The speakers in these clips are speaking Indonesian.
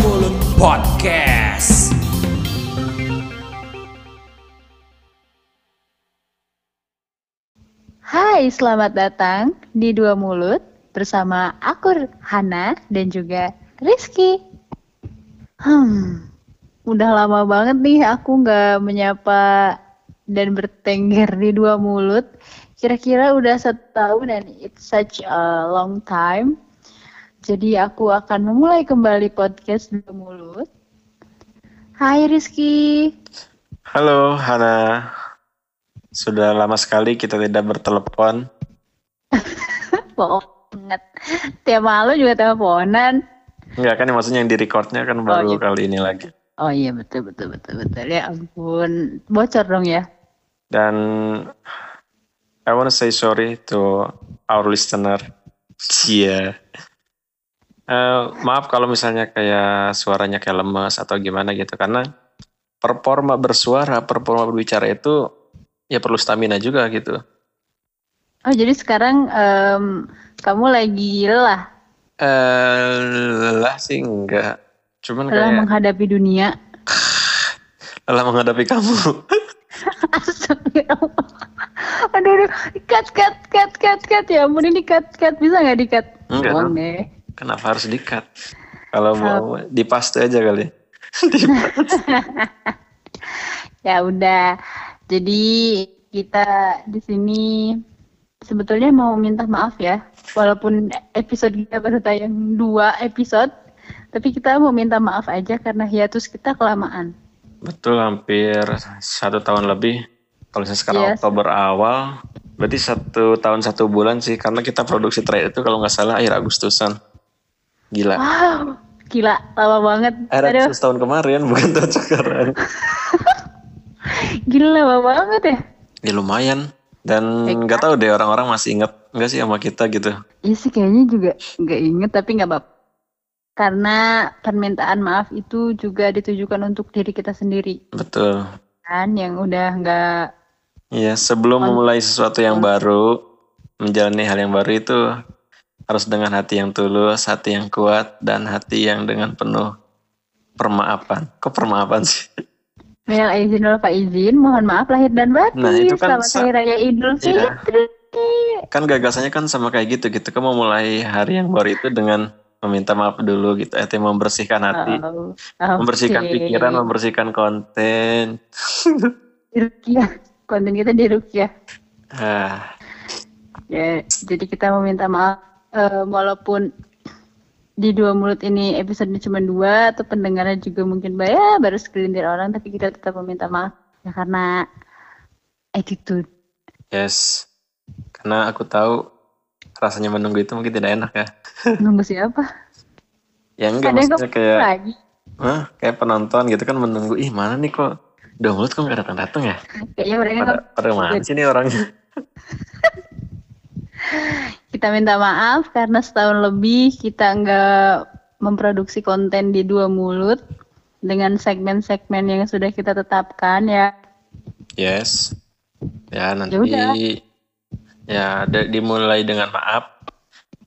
Mulut Podcast. Hai, selamat datang di Dua Mulut bersama aku Hana dan juga Rizky. Hmm, udah lama banget nih aku nggak menyapa dan bertengger di Dua Mulut. Kira-kira udah setahun dan it's such a long time. Jadi aku akan memulai kembali podcast Dua Mulut. Hai Rizky. Halo Hana, sudah lama sekali kita tidak bertelepon. banget. Tiap malam juga teleponan. Enggak kan maksudnya yang di recordnya kan baru iya. kali ini lagi. Oh iya betul betul betul betul ya ampun bocor dong ya. Dan I want to say sorry to our listener. Iya. Eh, maaf kalau misalnya kayak suaranya kayak lemas atau gimana gitu karena performa bersuara, performa berbicara itu ya perlu stamina juga gitu. Oh jadi sekarang em, kamu lagi lelah, Eh, lelah sih enggak. Cuman lelah kayak menghadapi dunia. lelah menghadapi kamu. Astagfirullah. Aduh, aduh, cut, cut, cut, cut, cut ya ampun ini cut, cut bisa nggak di cut? Enggak dong. deh. Kenapa harus di-cut? Kalau mau dipaste aja kali. Ya udah. Jadi kita di sini sebetulnya mau minta maaf ya, walaupun episode kita baru tayang dua episode, tapi kita mau minta maaf aja karena hiatus kita kelamaan. Betul hampir satu tahun lebih. Kalau misalnya sekarang Yes. Oktober awal, berarti satu tahun satu bulan sih. Karena kita produksi terakhir itu kalau nggak salah akhir Agustusan. Gila. Wow, gila, lama banget. Akhir Aduh, Agustus tahun kemarin, bukan tahun sekarang. gila lama banget ya. Ya lumayan. Dan nggak tahu deh orang-orang masih inget nggak sih sama kita gitu. Iya sih kayaknya juga nggak inget tapi nggak apa Karena permintaan maaf itu juga ditujukan untuk diri kita sendiri Betul. kan yang udah nggak Iya, sebelum memulai sesuatu yang baru, menjalani hal yang baru itu harus dengan hati yang tulus, hati yang kuat, dan hati yang dengan penuh permaafan. Kok permaafan sih? Minal izin wal faizin, mohon maaf lahir dan batin. Nah, itu kan Selamat sa- Hari Raya Idul Iya. Fitri. Kan gagasannya kan sama kayak gitu gitu. Kamu memulai hari yang baru itu dengan meminta maaf dulu gitu. Itu membersihkan hati, Oh, membersihkan oke. pikiran, membersihkan konten. Di Rukiah. Konten kita di Rukiah. Ah, Ya, jadi kita meminta maaf eh, walaupun di dua mulut ini episode cuma dua atau pendengarnya juga mungkin ya, baru segelintir orang tapi kita tetap meminta maaf ya karena attitude. yes. Karena aku tahu rasanya menunggu itu mungkin tidak enak ya. Nunggu siapa? Ya enggak Ada maksudnya kayak lagi. Hah? Kayak penonton gitu kan menunggu, ih mana nih kok udah mulut kok gak datang-datang ya? Kayaknya mereka Pada, nggak- pada mana sih nih orangnya? kita minta maaf karena setahun lebih kita nggak memproduksi konten di dua mulut dengan segmen-segmen yang sudah kita tetapkan ya. Yes. Ya nanti udah. Ya dimulai dengan maaf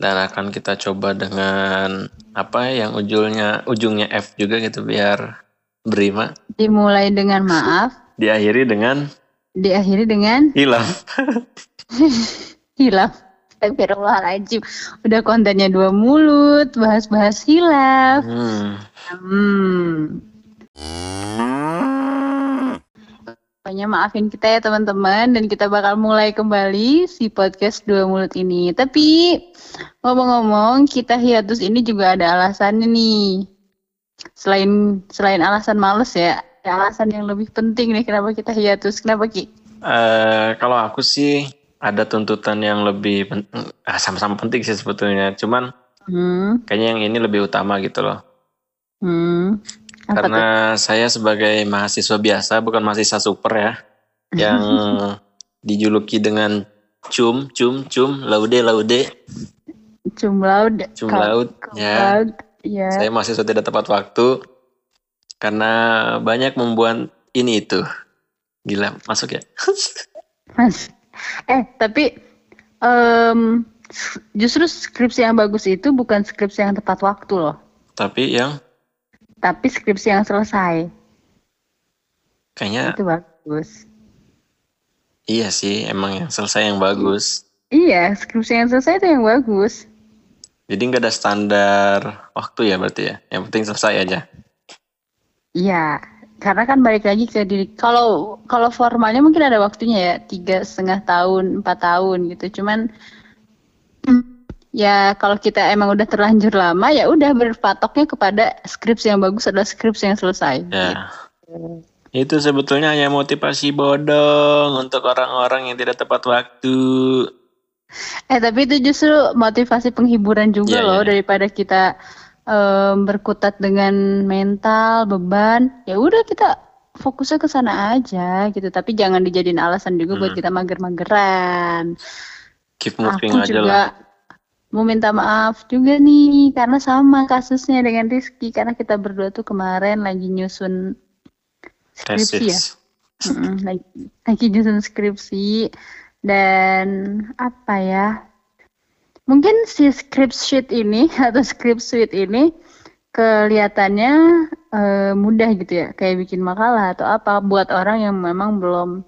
dan akan kita coba dengan apa yang ujungnya ujungnya F juga gitu biar berima. Dimulai dengan maaf, Diakhiri dengan diakhiri dengan hilang. hilaf. Astagfirullahaladzim. Udah kontennya dua mulut, bahas-bahas hilaf. Hmm. Hmm. Pokoknya maafin kita ya teman-teman dan kita bakal mulai kembali si podcast dua mulut ini. Tapi ngomong-ngomong kita hiatus ini juga ada alasannya nih. Selain selain alasan males ya, ada alasan yang lebih penting nih kenapa kita hiatus. Kenapa Ki? Eh, kalau aku sih ada tuntutan yang lebih pen- ah, sama-sama penting sih sebetulnya. Cuman Hmm. kayaknya yang ini lebih utama gitu loh. Hmm. Apa tuh? Karena saya sebagai mahasiswa biasa, bukan mahasiswa super ya, yang dijuluki dengan cum, cum, cum, laude, laude, Cum laude. cum laut. Ya, laude. Ya. saya mahasiswa tidak tepat waktu karena banyak membuat ini itu. Gila, masuk ya? Mas. Eh, tapi em, justru skripsi yang bagus itu bukan skripsi yang tepat waktu loh, Tapi yang tapi skripsi yang selesai. kayaknya Itu bagus. iya sih emang yang selesai yang bagus. Iya, skripsi yang selesai itu yang bagus. Jadi nggak ada standar waktu ya berarti ya. Yang penting selesai aja. Iya, karena kan balik lagi ke diri. Kalau kalau formalnya mungkin ada waktunya ya, tiga setengah tahun, empat tahun gitu. Cuman ya kalau kita emang udah terlanjur lama ya udah berpatoknya kepada skripsi yang bagus adalah skripsi yang selesai. Ya. Itu sebetulnya hanya motivasi bodong untuk orang-orang yang tidak tepat waktu. Eh tapi itu justru motivasi penghiburan juga Iya, loh iya. daripada kita em, berkutat dengan mental beban. Ya udah kita fokusnya ke sana aja gitu. Tapi jangan dijadiin alasan juga buat Hmm. kita mager-mageran. Keep moving Aku aja juga lah. Mau minta maaf juga nih karena sama kasusnya dengan Rizky karena kita berdua tuh kemarin lagi nyusun skripsi ya. Mm-mm, lagi, lagi nyusun skripsi dan apa ya? Mungkin si script sheet ini atau script suite ini kelihatannya eh, mudah gitu ya, kayak bikin makalah atau apa buat orang yang memang belum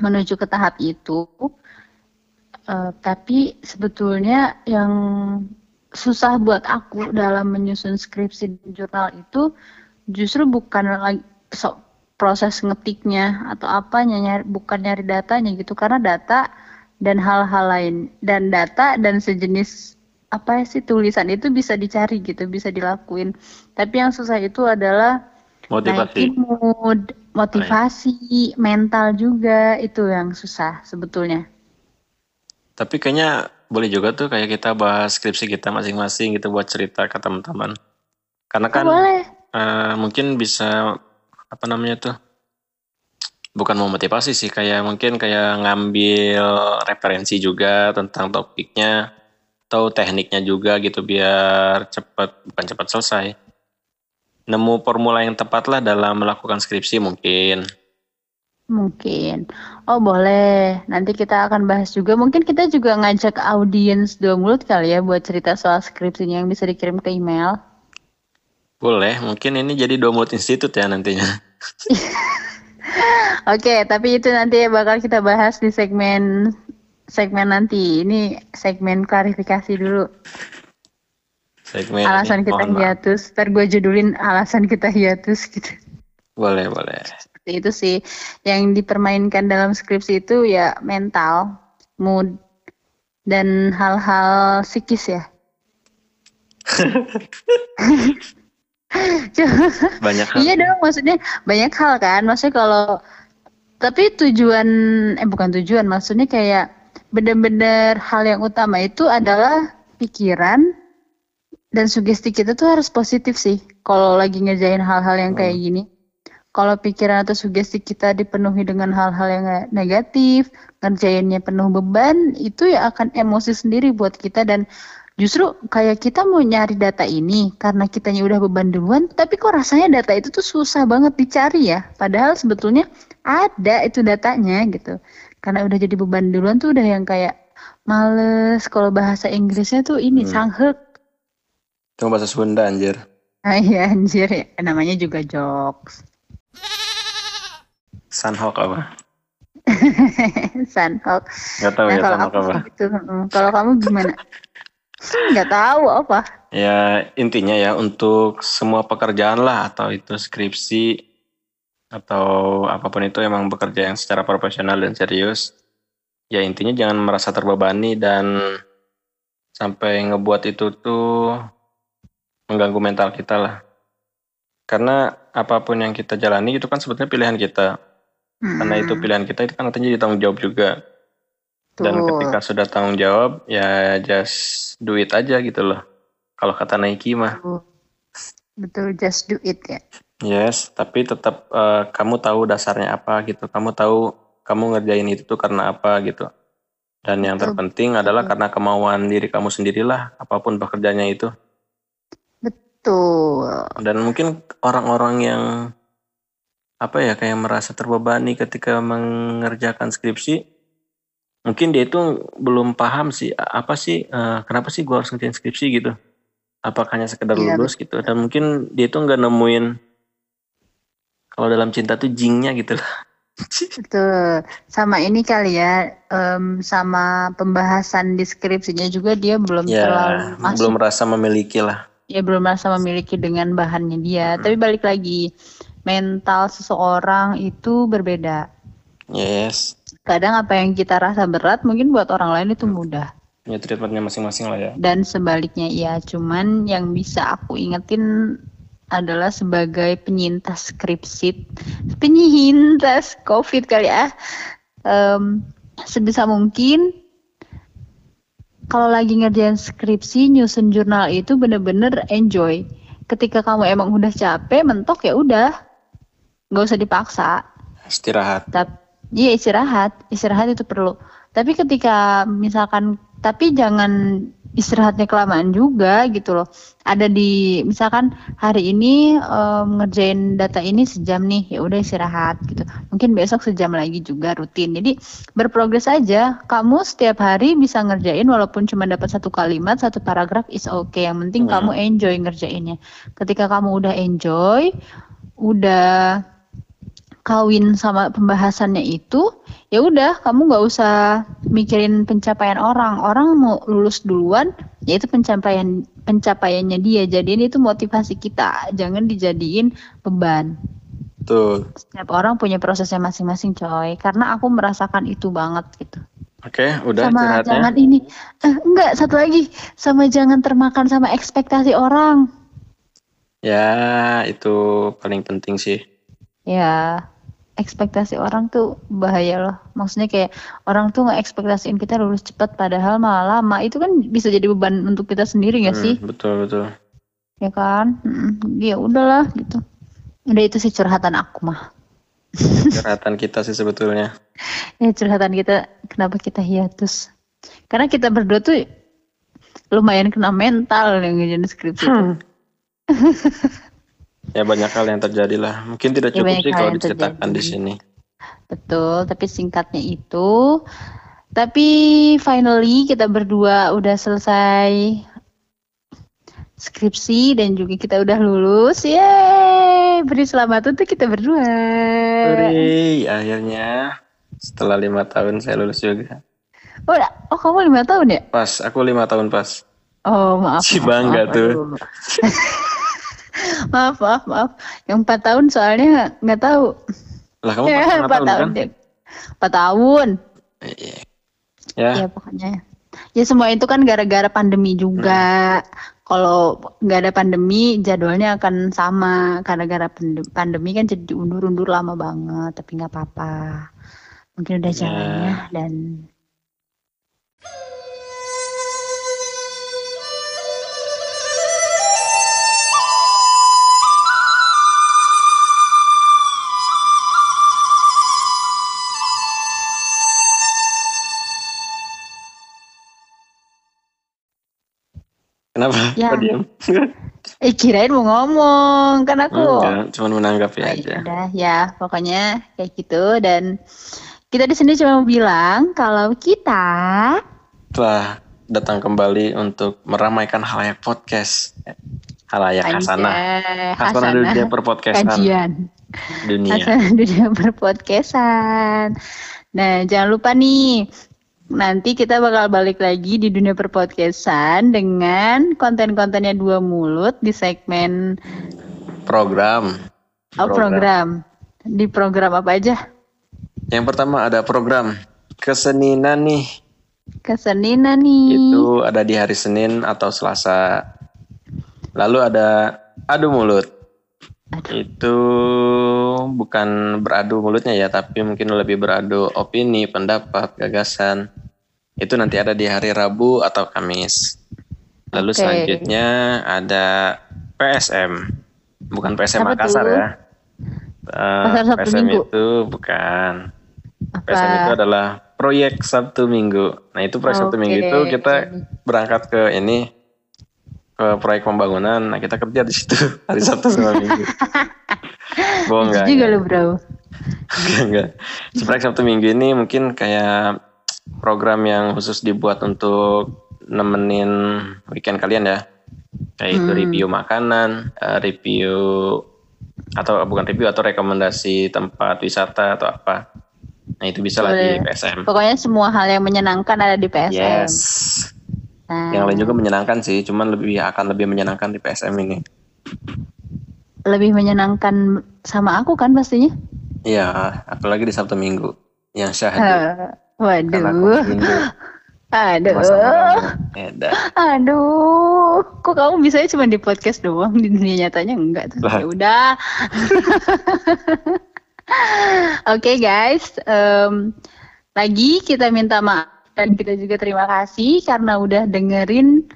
menuju ke tahap itu. Eh, tapi sebetulnya yang susah buat aku dalam menyusun skripsi di jurnal itu justru bukan lagi so- proses ngetiknya atau apanya nyari, bukan nyari datanya gitu. Karena data dan hal-hal lain dan data dan sejenis apa sih tulisan itu bisa dicari gitu bisa dilakuin. Tapi yang susah itu adalah Motivasi. mood motivasi mental juga itu yang susah sebetulnya Tapi kayaknya boleh juga tuh kayak kita bahas skripsi kita masing-masing gitu buat cerita ke teman-teman. Karena kan Oh, boleh. eh, mungkin bisa apa namanya tuh bukan mau motivasi sih kayak mungkin kayak ngambil referensi juga tentang topiknya atau tekniknya juga gitu biar cepat bukan cepat selesai. Nemu formula yang tepat lah dalam melakukan skripsi mungkin Mungkin. Oh boleh. Nanti kita akan bahas juga. Mungkin kita juga ngajak audiens dua mulut kali ya buat cerita soal skripsinya yang bisa dikirim ke email. boleh mungkin ini jadi dua mulut institut ya nantinya Oke, tapi itu nanti bakal kita bahas di segmen segmen nanti. Ini segmen klarifikasi dulu. segmen alasan ini, kita hiatus. Ntar gue judulin alasan kita hiatus gitu. boleh boleh Seperti itu sih. Yang dipermainkan dalam skripsi itu ya mental, mood, dan hal-hal psikis ya. banyak hal Iya dong, maksudnya banyak hal kan. Maksudnya kalau tapi tujuan eh bukan tujuan, maksudnya kayak bener-bener hal yang utama itu adalah pikiran dan sugesti kita tuh harus positif sih. Kalau lagi ngerjain hal-hal yang kayak gini. Kalau pikiran atau sugesti kita dipenuhi dengan hal-hal yang negatif, ngerjainnya penuh beban, itu ya akan emosi sendiri buat kita dan justru kayak kita mau nyari data ini karena kitanya udah beban duluan, tapi kok rasanya data itu tuh susah banget dicari ya. Padahal sebetulnya ada itu datanya gitu. Karena udah jadi beban duluan tuh udah yang kayak males. Kalau bahasa Inggrisnya tuh ini Hmm. sanghek. itu bahasa Sunda anjir Ah, iya anjir ya. Namanya juga jokes. Sunhawk apa Sunhawk. nggak tahu Nah, ya kalau Sunhawk apa gitu. mm. Kalau kamu gimana? Nggak tahu apa. Ya intinya ya untuk semua pekerjaan lah atau itu skripsi atau apa pun itu emang bekerja yang secara profesional dan serius. Ya intinya jangan merasa terbebani dan sampai ngebuat itu tuh mengganggu mental kita lah. Karena apa pun yang kita jalani itu kan sebetulnya pilihan kita. Karena itu Hmm, pilihan kita itu kan nantinya jadi tanggung jawab juga. Dan tuh. ketika sudah tanggung jawab ya just do it aja gitu loh. Kalau kata Nike mah. Betul, just do it ya. Yes, tapi tetap eh, kamu tahu dasarnya apa gitu. Kamu tahu kamu ngerjain itu tuh karena apa gitu. Dan yang Betul, terpenting adalah karena kemauan diri kamu sendirilah, apa pun pekerjaannya itu. Betul. Dan mungkin orang-orang yang apa ya kayak merasa terbebani ketika mengerjakan skripsi mungkin dia itu belum paham sih apa sih eh, kenapa sih gua harus ngerjain skripsi gitu apakah hanya sekedar Iya, lulus gitu dan mungkin dia itu nggak nemuin kalau dalam cinta tuh jingnya gitu lah Betul. Sama ini kali ya, em, sama pembahasan deskripsinya juga dia belum ya terlalu masuk. belum merasa memiliki lah Ya belum merasa memiliki dengan bahannya dia. Hmm. Tapi balik lagi, mental seseorang itu berbeda. yes Kadang apa yang kita rasa berat mungkin buat orang lain itu mudah. ya treatmentnya masing-masing lah ya Dan sebaliknya iya, cuman yang bisa aku ingetin adalah sebagai penyintas skripsi, penyintas COVID kali ya. Em, sebisa mungkin kalau lagi ngerjain skripsi, nyusun jurnal itu bener-bener enjoy. Ketika kamu emang udah capek, mentok ya udah, nggak usah dipaksa. istirahat Tapi iya istirahat, istirahat itu perlu. Tapi ketika misalkan tapi jangan istirahatnya kelamaan juga gitu loh. Ada di misalkan hari ini em, ngerjain data ini sejam nih, ya udah istirahat gitu. Mungkin besok sejam lagi juga rutin. Jadi berprogres aja. Kamu setiap hari bisa ngerjain walaupun cuma dapat satu kalimat, satu paragraf is okay. Yang penting Hmm. kamu enjoy ngerjainnya. Ketika kamu udah enjoy, udah kawin sama pembahasannya itu, ya udah kamu nggak usah mikirin pencapaian orang. Orang mau lulus duluan, ya itu pencapaian pencapaiannya dia. Jadiin itu motivasi kita, jangan dijadiin beban. tuh Setiap orang punya prosesnya masing-masing, coy. Karena aku merasakan itu banget gitu. oke udah sama istirahatnya jangan ini, eh, enggak satu lagi, sama jangan termakan sama ekspektasi orang. ya itu paling penting sih Ya, ekspektasi orang tuh bahaya loh. Maksudnya kayak orang tuh nggak ekspektasiin kita lulus cepat padahal malah lama. Itu kan bisa jadi beban untuk kita sendiri nggak sih? Hmm, betul betul Ya kan? Mm, Ya udahlah gitu. Udah itu sih curhatan aku mah. curhatan kita sih sebetulnya Ya curhatan kita kenapa kita hiatus. Karena kita berdua tuh lumayan kena mental yang ngerjain skripsi. itu. ya banyak hal yang terjadi lah mungkin tidak Ya, cukup banyak sih kalau diceritakan di sini Betul, tapi singkatnya itu. Tapi finally kita berdua udah selesai skripsi dan juga kita udah lulus. Yeay, beri selamat untuk kita berdua. Hore, akhirnya setelah lima tahun saya lulus juga Oh, oh kamu lima tahun ya? pas aku lima tahun pas Oh maaf. Si bangga maaf, tuh. maaf, maaf, maaf. Yang empat tahun soalnya nggak tahu. lah kamu Ya, empat tahun tahun. kan. Empat tahun. Iya. ya Ya pokoknya. Ya semua itu kan gara-gara pandemi juga. Kalau nggak ada pandemi jadwalnya akan sama. Karena gara pande- pandemi kan jadi diundur-undur lama banget. Tapi nggak apa-apa. Mungkin udah Ya. jalannya dan kenapa? Ya. Kok diam eh kirain mau ngomong kan aku. enggak cuma menanggapi Oh, ya aja. udah ya pokoknya kayak gitu. Dan kita di sini cuma mau bilang kalau kita telah datang kembali untuk meramaikan halayak podcast. Halayak hasanah hasanah dunia perpodcastan. Kajian. Dunia. Hasanah dunia perpodcastan. Nah jangan lupa nih nanti kita bakal balik lagi di dunia perpodcastan dengan konten-kontennya dua mulut di segmen program. Oh, program. di program apa aja? Yang pertama ada program keseninan nih. Keseninan nih. Itu ada di hari Senin atau Selasa. Lalu ada adu mulut. Itu bukan beradu mulutnya ya, tapi mungkin lebih beradu opini, pendapat, gagasan. Itu nanti ada di hari Rabu atau Kamis. Lalu Oke. selanjutnya ada PSM. Bukan PSM Apa Makassar tuh? ya. Eh, Pasar Sabtu PSM Minggu. itu bukan. apa PSM itu adalah proyek Sabtu Minggu. Nah itu proyek Sabtu Oke. Minggu itu kita berangkat ke ini ke proyek pembangunan. Nah kita kerja di situ hari Sabtu sama Minggu. Bohong Lucu enggak? juga lu bro. enggak. Sebenarnya Sabtu Minggu ini mungkin kayak program yang khusus dibuat untuk nemenin weekend kalian ya. Kayak itu Hmm. review makanan, eh, review atau bukan review atau rekomendasi tempat wisata atau apa. Nah itu bisa lah di. PSM. Pokoknya semua hal yang menyenangkan ada di PSM. Yes. Nah, Yang lain juga menyenangkan sih, cuman lebih akan lebih menyenangkan di PSM ini. lebih menyenangkan sama aku kan pastinya. Iya, apalagi di Sabtu Minggu yang syahdu. Eh, aku waduh, aduh. Eda. aduh. Kok kamu bisanya cuma di podcast doang di dunia nyatanya enggak tuh? Ya udah. Oke guys, em, lagi kita minta maaf dan kita juga terima kasih karena udah dengerin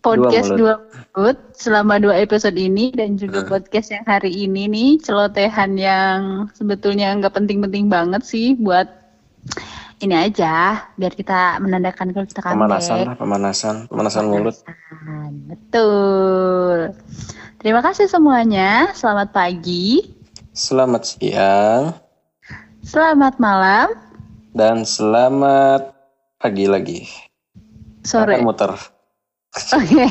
podcast Dua dua mulut selama dua episode ini dan juga Hmm. podcast yang hari ini nih celotehan yang sebetulnya nggak penting-penting banget sih buat ini aja biar kita menandakan kalau kita comeback. Pemanasan lah, pemanasan, pemanasan mulut. Betul. Terima kasih semuanya. Selamat pagi, Selamat siang selamat malam, dan selamat pagi lagi. sore. Akan muter. Oke.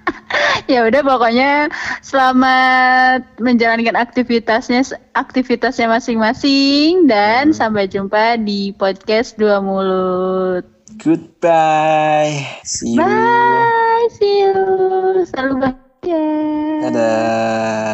ya udah pokoknya selamat menjalankan aktivitasnya aktivitasnya masing-masing dan sampai jumpa di podcast Dua Mulut. Goodbye. See you. Bye, see you. Selalu bahagia. Dadah.